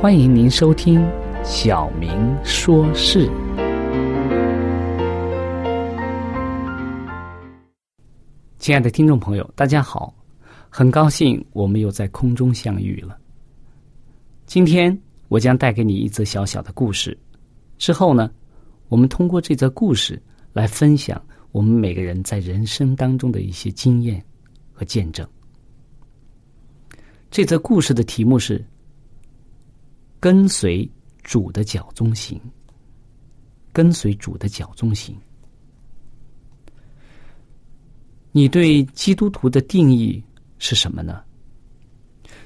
欢迎您收听《小明说事》。亲爱的听众朋友，大家好，很高兴我们又在空中相遇了。今天我将带给你一则小小的故事，之后呢，我们通过这则故事来分享我们每个人在人生当中的一些经验和见证。这则故事的题目是。跟随主的脚踪行，跟随主的脚踪行。你对基督徒的定义是什么呢？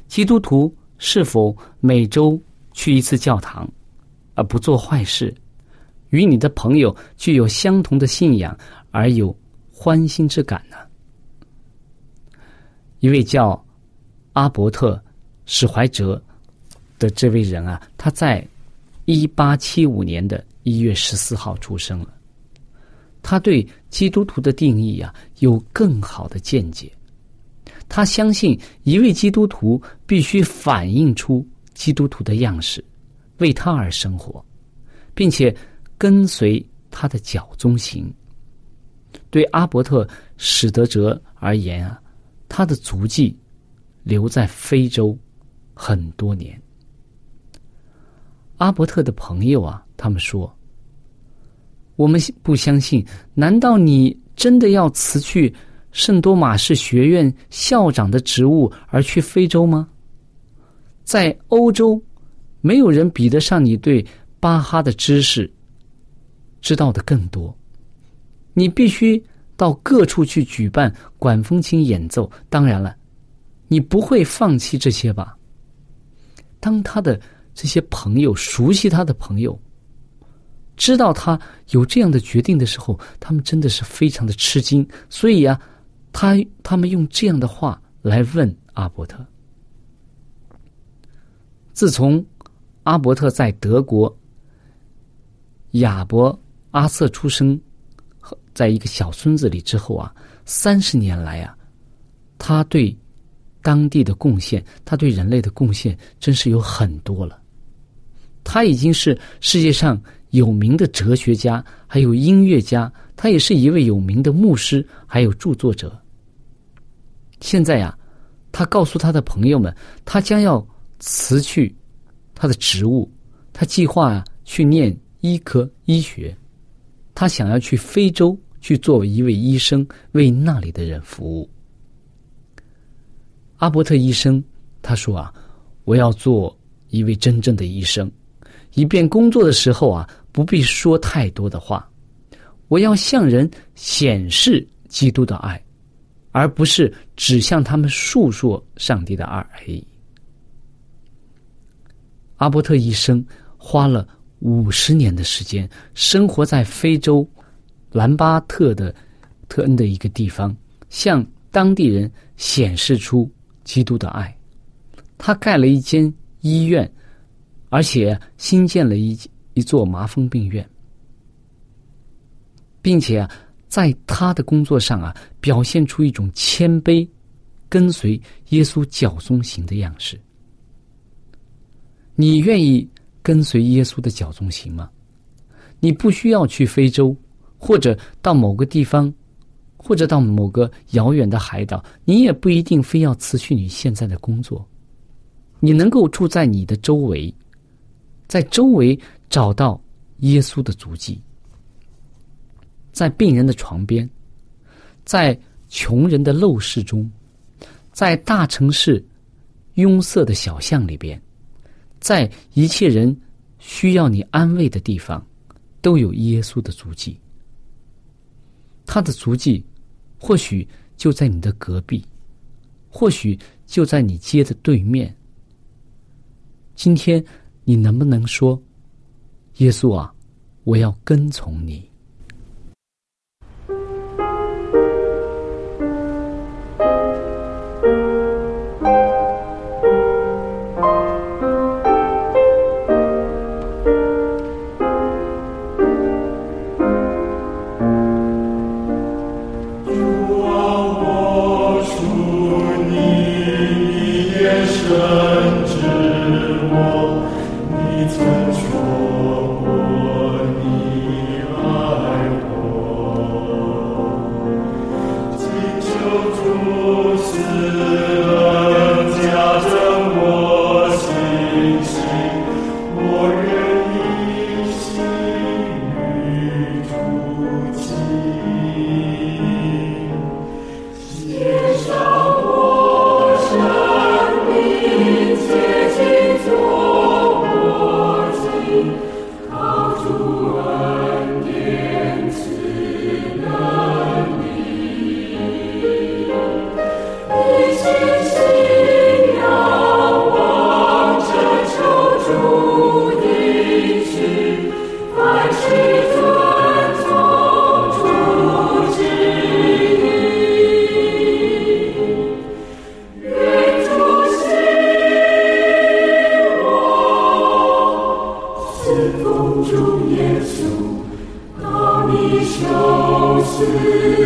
基督徒是否每周去一次教堂，而不做坏事，与你的朋友具有相同的信仰而有欢欣之感呢？一位叫阿伯特·史怀哲。的这位人啊，他在一八七五年的一月十四号出生了。他对基督徒的定义啊有更好的见解。他相信一位基督徒必须反映出基督徒的样式，为他而生活，并且跟随他的脚踪行。对阿伯特·史德哲而言啊，他的足迹留在非洲很多年。阿伯特的朋友啊，他们说：“我们不相信，难道你真的要辞去圣多马士学院校长的职务而去非洲吗？在欧洲，没有人比得上你对巴哈的知识知道的更多。你必须到各处去举办管风琴演奏。当然了，你不会放弃这些吧？”当他的。这些朋友熟悉他的朋友，知道他有这样的决定的时候，他们真的是非常的吃惊。所以啊，他他们用这样的话来问阿伯特。自从阿伯特在德国亚伯阿瑟出生，在一个小村子里之后啊，三十年来啊，他对当地的贡献，他对人类的贡献，真是有很多了。他已经是世界上有名的哲学家，还有音乐家，他也是一位有名的牧师，还有著作者。现在呀，他告诉他的朋友们，他将要辞去他的职务，他计划啊去念医科医学，他想要去非洲去作为一位医生，为那里的人服务。阿伯特医生他说啊，我要做。一位真正的医生，以便工作的时候啊不必说太多的话。我要向人显示基督的爱，而不是只向他们述说上帝的爱而已。阿伯特医生花了五十年的时间，生活在非洲兰巴特的特恩的一个地方，向当地人显示出基督的爱。他盖了一间医院，而且新建了一一座麻风病院，并且，在他的工作上啊，表现出一种谦卑，跟随耶稣脚中行的样式。你愿意跟随耶稣的脚中行吗？你不需要去非洲，或者到某个地方，或者到某个遥远的海岛，你也不一定非要辞去你现在的工作。你能够住在你的周围，在周围找到耶稣的足迹，在病人的床边，在穷人的陋室中，在大城市拥塞的小巷里边。在一切人需要你安慰的地方，都有耶稣的足迹。他的足迹，或许就在你的隔壁，或许就在你街的对面。今天，你能不能说：“耶稣啊，我要跟从你。”是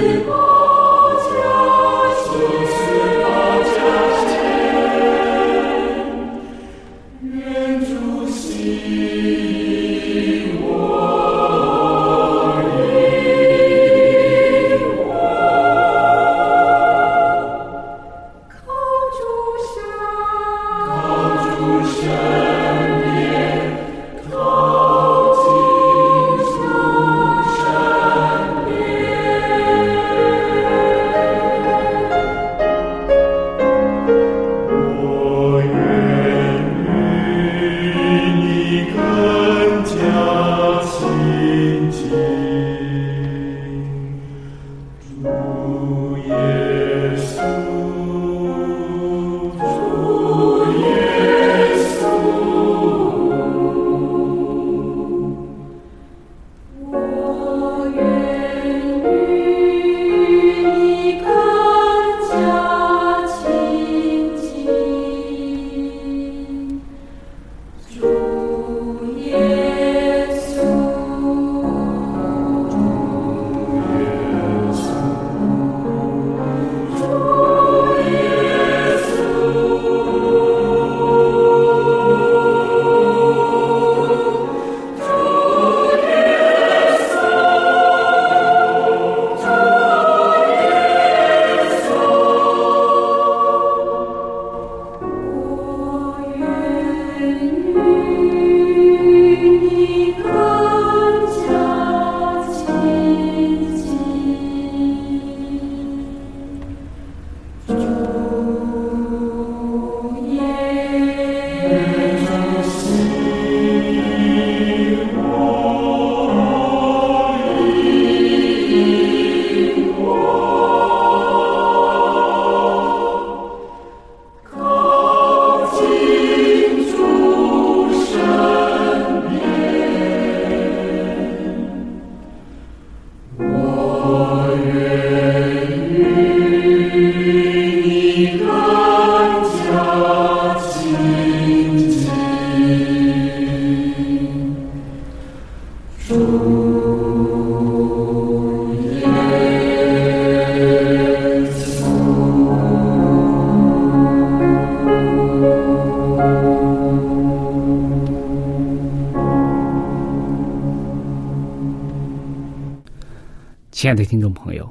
亲爱的听众朋友，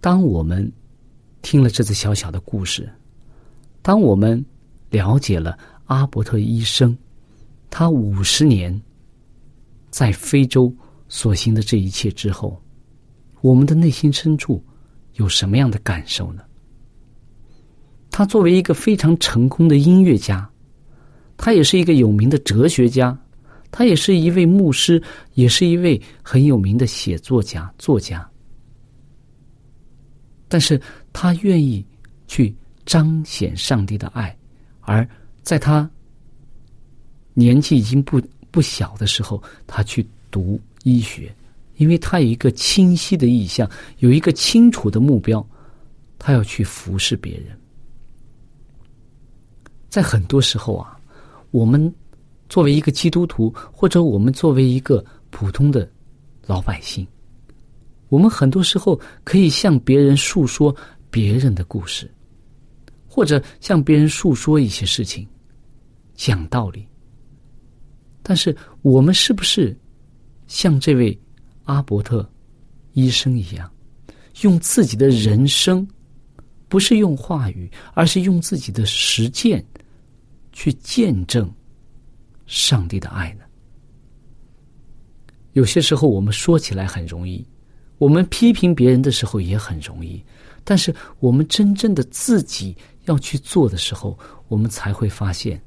当我们听了这次小小的故事，当我们了解了阿伯特医生他五十年在非洲所行的这一切之后，我们的内心深处有什么样的感受呢？他作为一个非常成功的音乐家，他也是一个有名的哲学家。他也是一位牧师，也是一位很有名的写作家、作家。但是他愿意去彰显上帝的爱，而在他年纪已经不不小的时候，他去读医学，因为他有一个清晰的意向，有一个清楚的目标，他要去服侍别人。在很多时候啊，我们。作为一个基督徒，或者我们作为一个普通的老百姓，我们很多时候可以向别人诉说别人的故事，或者向别人诉说一些事情，讲道理。但是，我们是不是像这位阿伯特医生一样，用自己的人生，不是用话语，而是用自己的实践去见证？上帝的爱呢？有些时候我们说起来很容易，我们批评别人的时候也很容易，但是我们真正的自己要去做的时候，我们才会发现，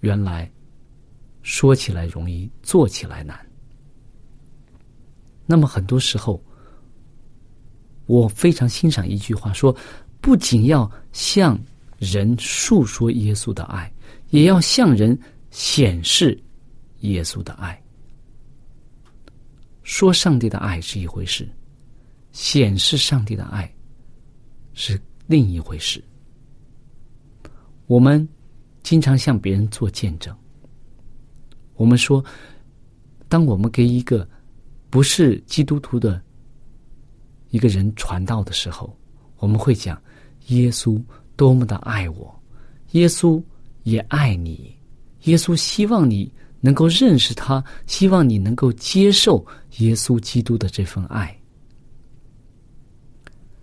原来说起来容易，做起来难。那么很多时候，我非常欣赏一句话，说不仅要向人诉说耶稣的爱，也要向人。显示耶稣的爱，说上帝的爱是一回事，显示上帝的爱是另一回事。我们经常向别人做见证。我们说，当我们给一个不是基督徒的一个人传道的时候，我们会讲耶稣多么的爱我，耶稣也爱你。耶稣希望你能够认识他，希望你能够接受耶稣基督的这份爱。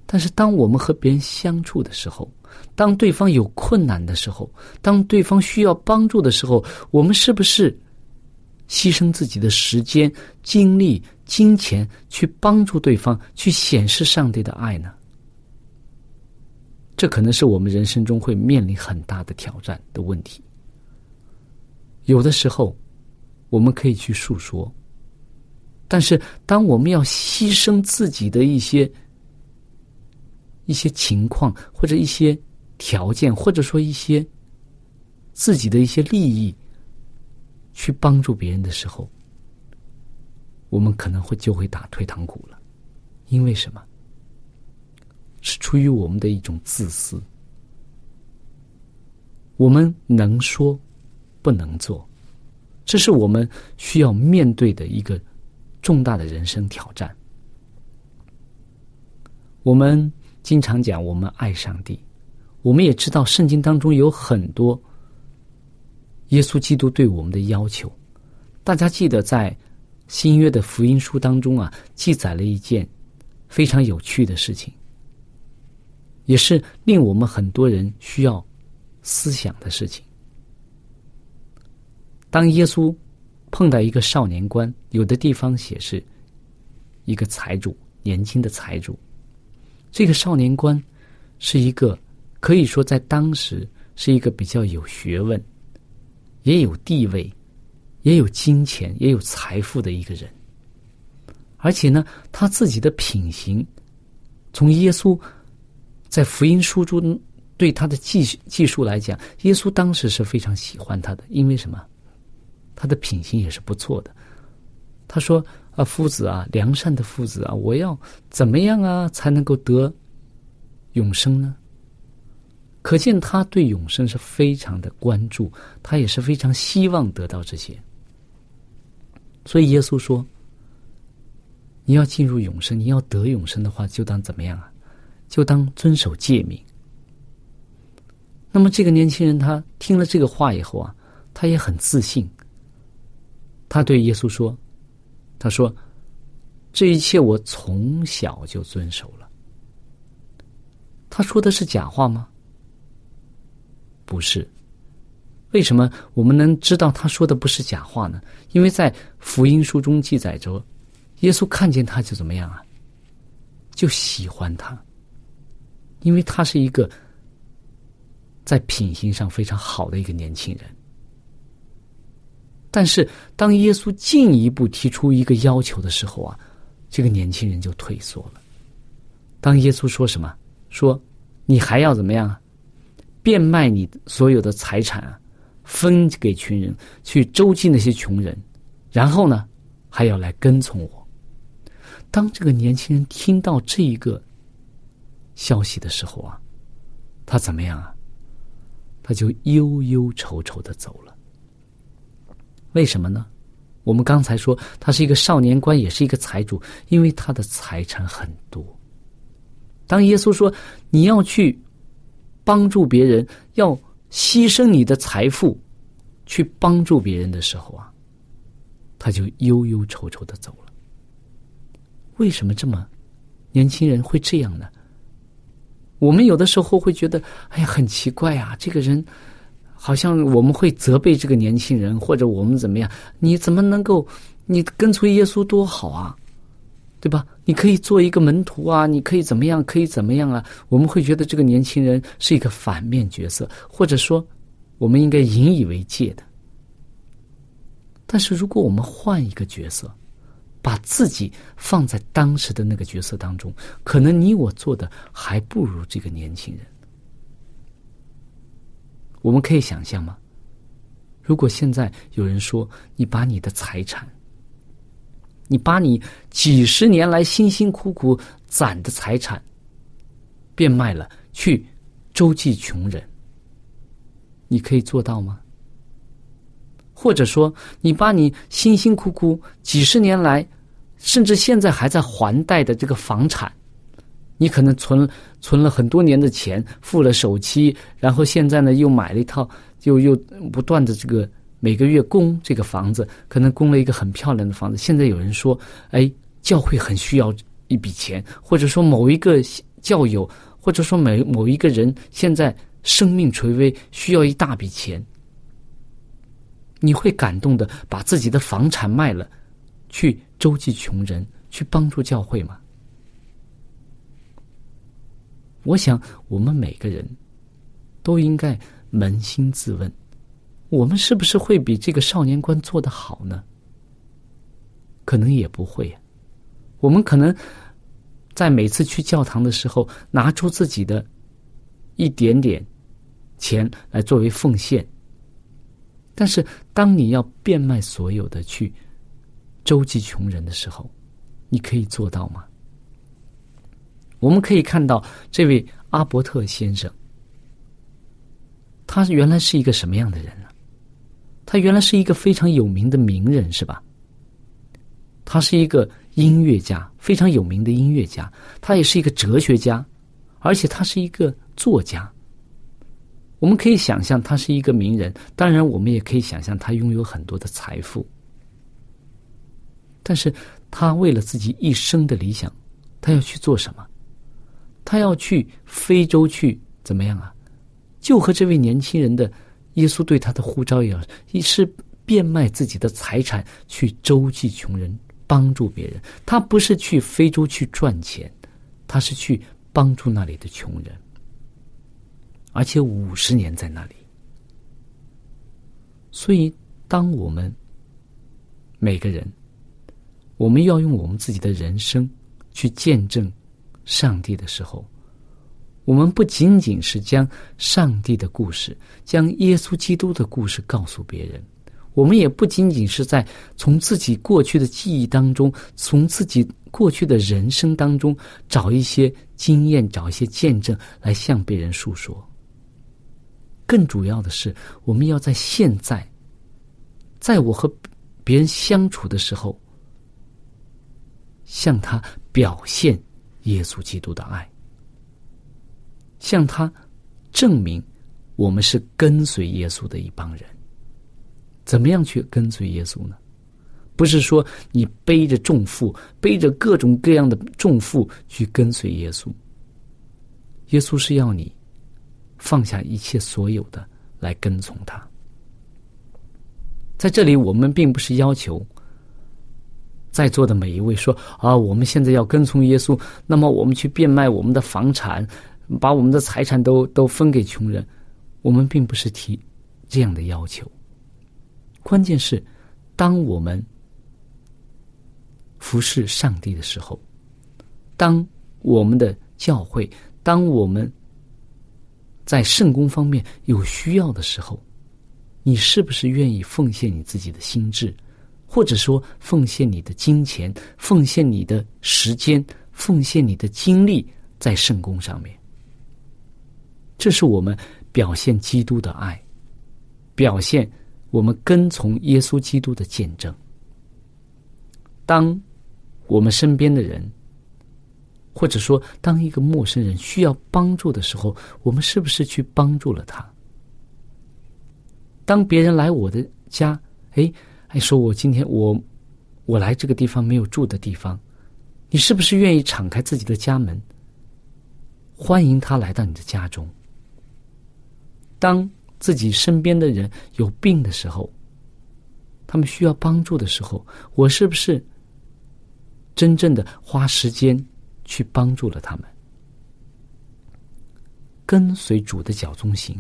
但是，当我们和别人相处的时候，当对方有困难的时候，当对方需要帮助的时候，我们是不是牺牲自己的时间、精力、金钱去帮助对方，去显示上帝的爱呢？这可能是我们人生中会面临很大的挑战的问题。有的时候，我们可以去诉说，但是当我们要牺牲自己的一些一些情况，或者一些条件，或者说一些自己的一些利益，去帮助别人的时候，我们可能会就会打退堂鼓了，因为什么？是出于我们的一种自私，我们能说。不能做，这是我们需要面对的一个重大的人生挑战。我们经常讲我们爱上帝，我们也知道圣经当中有很多耶稣基督对我们的要求。大家记得在新约的福音书当中啊，记载了一件非常有趣的事情，也是令我们很多人需要思想的事情。当耶稣碰到一个少年官，有的地方写是一个财主，年轻的财主。这个少年官是一个可以说在当时是一个比较有学问、也有地位、也有金钱、也有财富的一个人。而且呢，他自己的品行，从耶稣在福音书中对他的记记述来讲，耶稣当时是非常喜欢他的，因为什么？他的品行也是不错的。他说：“啊，夫子啊，良善的夫子啊，我要怎么样啊，才能够得永生呢？”可见他对永生是非常的关注，他也是非常希望得到这些。所以耶稣说：“你要进入永生，你要得永生的话，就当怎么样啊？就当遵守诫命。”那么这个年轻人他听了这个话以后啊，他也很自信。他对耶稣说：“他说，这一切我从小就遵守了。他说的是假话吗？不是。为什么我们能知道他说的不是假话呢？因为在福音书中记载着，耶稣看见他就怎么样啊？就喜欢他，因为他是一个在品行上非常好的一个年轻人。但是，当耶稣进一步提出一个要求的时候啊，这个年轻人就退缩了。当耶稣说什么？说你还要怎么样啊？变卖你所有的财产啊？分给群人，去周济那些穷人，然后呢，还要来跟从我。当这个年轻人听到这一个消息的时候啊，他怎么样啊？他就忧忧愁愁的走了。为什么呢？我们刚才说他是一个少年官，也是一个财主，因为他的财产很多。当耶稣说你要去帮助别人，要。牺牲你的财富，去帮助别人的时候啊，他就忧忧愁愁的走了。为什么这么年轻人会这样呢？我们有的时候会觉得，哎呀，很奇怪啊，这个人好像我们会责备这个年轻人，或者我们怎么样？你怎么能够你跟随耶稣多好啊？对吧？你可以做一个门徒啊，你可以怎么样？可以怎么样啊？我们会觉得这个年轻人是一个反面角色，或者说，我们应该引以为戒的。但是，如果我们换一个角色，把自己放在当时的那个角色当中，可能你我做的还不如这个年轻人。我们可以想象吗？如果现在有人说你把你的财产，你把你几十年来辛辛苦苦攒的财产变卖了，去周济穷人，你可以做到吗？或者说，你把你辛辛苦苦几十年来，甚至现在还在还贷的这个房产，你可能存存了很多年的钱，付了首期，然后现在呢又买了一套，又又不断的这个。每个月供这个房子，可能供了一个很漂亮的房子。现在有人说：“哎，教会很需要一笔钱，或者说某一个教友，或者说某某一个人现在生命垂危，需要一大笔钱。”你会感动的把自己的房产卖了，去周济穷人，去帮助教会吗？我想，我们每个人都应该扪心自问。我们是不是会比这个少年官做的好呢？可能也不会。我们可能在每次去教堂的时候，拿出自己的一点点钱来作为奉献。但是，当你要变卖所有的去周济穷人的时候，你可以做到吗？我们可以看到这位阿伯特先生，他原来是一个什么样的人呢？他原来是一个非常有名的名人，是吧？他是一个音乐家，非常有名的音乐家。他也是一个哲学家，而且他是一个作家。我们可以想象他是一个名人，当然我们也可以想象他拥有很多的财富。但是他为了自己一生的理想，他要去做什么？他要去非洲去怎么样啊？就和这位年轻人的。耶稣对他的呼召也也是变卖自己的财产去周济穷人，帮助别人。他不是去非洲去赚钱，他是去帮助那里的穷人，而且五十年在那里。所以，当我们每个人，我们要用我们自己的人生去见证上帝的时候。我们不仅仅是将上帝的故事、将耶稣基督的故事告诉别人，我们也不仅仅是在从自己过去的记忆当中、从自己过去的人生当中找一些经验、找一些见证来向别人诉说。更主要的是，我们要在现在，在我和别人相处的时候，向他表现耶稣基督的爱。向他证明，我们是跟随耶稣的一帮人。怎么样去跟随耶稣呢？不是说你背着重负，背着各种各样的重负去跟随耶稣。耶稣是要你放下一切所有的来跟从他。在这里，我们并不是要求在座的每一位说啊，我们现在要跟从耶稣，那么我们去变卖我们的房产，把我们的财产都都分给穷人。我们并不是提这样的要求。关键是，当我们服侍上帝的时候，当我们的教会，当我们在圣公方面有需要的时候。你是不是愿意奉献你自己的心智，或者说奉献你的金钱、奉献你的时间、奉献你的精力在圣功上面？这是我们表现基督的爱，表现我们跟从耶稣基督的见证。当我们身边的人，或者说当一个陌生人需要帮助的时候，我们是不是去帮助了他？当别人来我的家，哎，还说我今天我我来这个地方没有住的地方，你是不是愿意敞开自己的家门，欢迎他来到你的家中？当自己身边的人有病的时候，他们需要帮助的时候，我是不是真正的花时间去帮助了他们？跟随主的脚中行。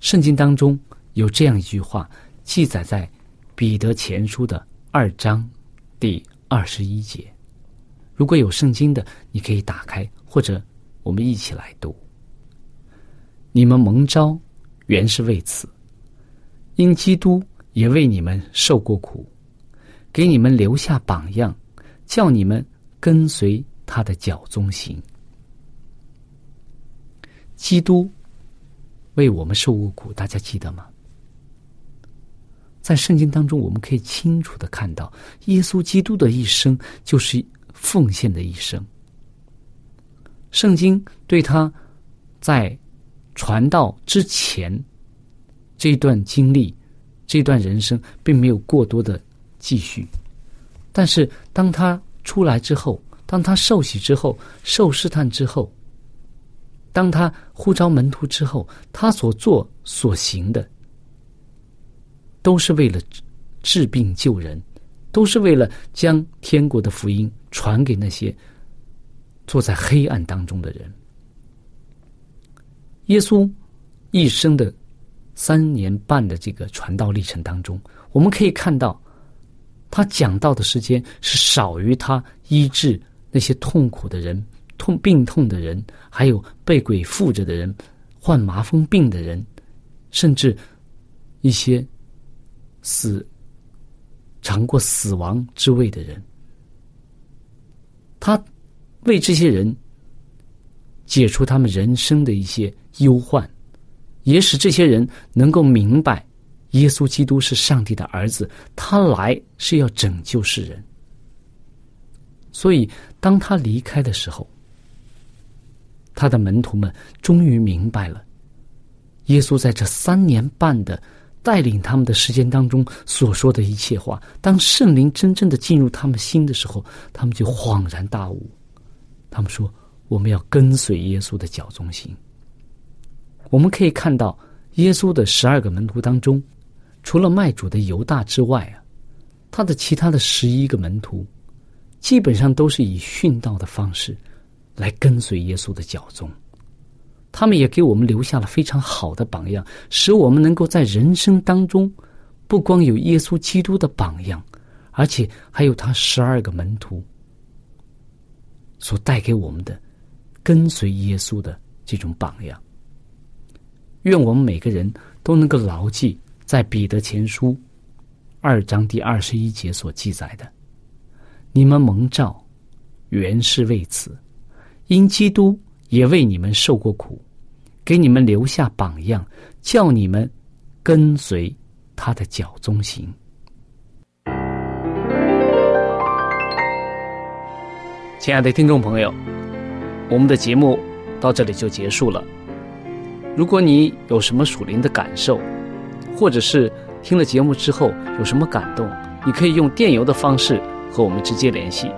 圣经当中有这样一句话，记载在彼得前书的二章第二十一节。如果有圣经的，你可以打开，或者我们一起来读。你们蒙召原是为此，因基督也为你们受过苦，给你们留下榜样，叫你们跟随他的脚踪行。基督。为我们受过苦，大家记得吗？在圣经当中，我们可以清楚的看到，耶稣基督的一生就是奉献的一生。圣经对他在传道之前这段经历、这段人生，并没有过多的继续。但是，当他出来之后，当他受洗之后，受试探之后。当他呼召门徒之后，他所做所行的，都是为了治病救人，都是为了将天国的福音传给那些坐在黑暗当中的人。耶稣一生的三年半的这个传道历程当中，我们可以看到，他讲道的时间是少于他医治那些痛苦的人。痛病痛的人，还有被鬼附着的人，患麻风病的人，甚至一些死尝过死亡之味的人，他为这些人解除他们人生的一些忧患，也使这些人能够明白耶稣基督是上帝的儿子，他来是要拯救世人。所以，当他离开的时候。他的门徒们终于明白了，耶稣在这三年半的带领他们的时间当中所说的一切话。当圣灵真正的进入他们心的时候，他们就恍然大悟。他们说：“我们要跟随耶稣的脚中行。”我们可以看到，耶稣的十二个门徒当中，除了卖主的犹大之外啊，他的其他的十一个门徒，基本上都是以殉道的方式。来跟随耶稣的脚踪，他们也给我们留下了非常好的榜样，使我们能够在人生当中，不光有耶稣基督的榜样，而且还有他十二个门徒所带给我们的跟随耶稣的这种榜样。愿我们每个人都能够牢记在彼得前书二章第二十一节所记载的：“你们蒙召，原是为此。”因基督也为你们受过苦，给你们留下榜样，叫你们跟随他的脚踪行。亲爱的听众朋友，我们的节目到这里就结束了。如果你有什么属灵的感受，或者是听了节目之后有什么感动，你可以用电邮的方式和我们直接联系。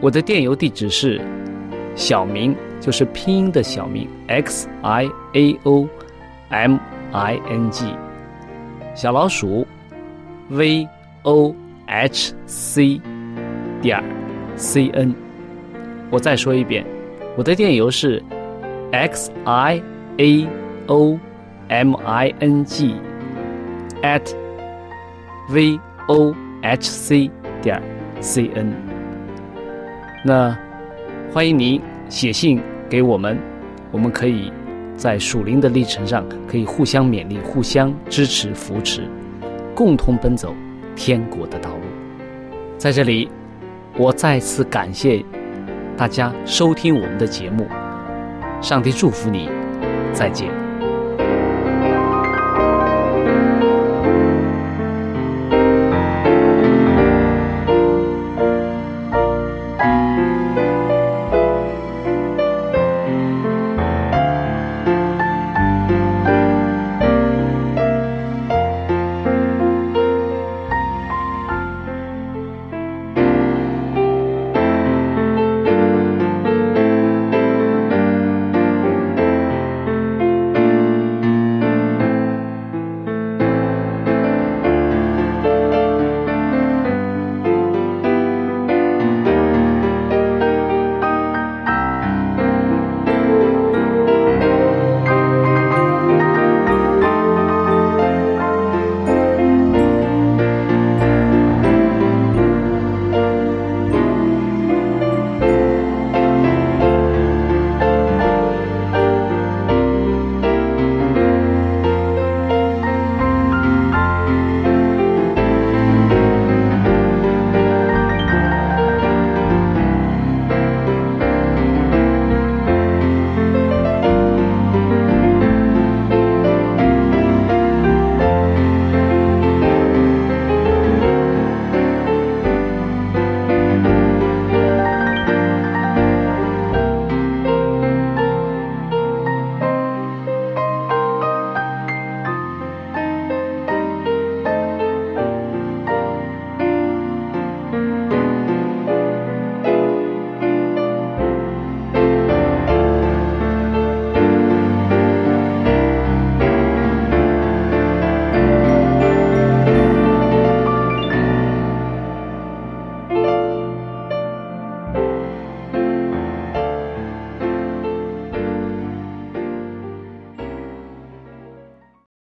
我的电邮地址是小明，就是拼音的小名 x i a o m i n g，小老鼠 v o h c 点 c n。我再说一遍，我的电邮是 x i a o m i n g at v o h c 点 c n。那欢迎您写信给我们，我们可以在属灵的历程上可以互相勉励、互相支持、扶持，共同奔走天国的道路。在这里，我再次感谢大家收听我们的节目，上帝祝福你，再见。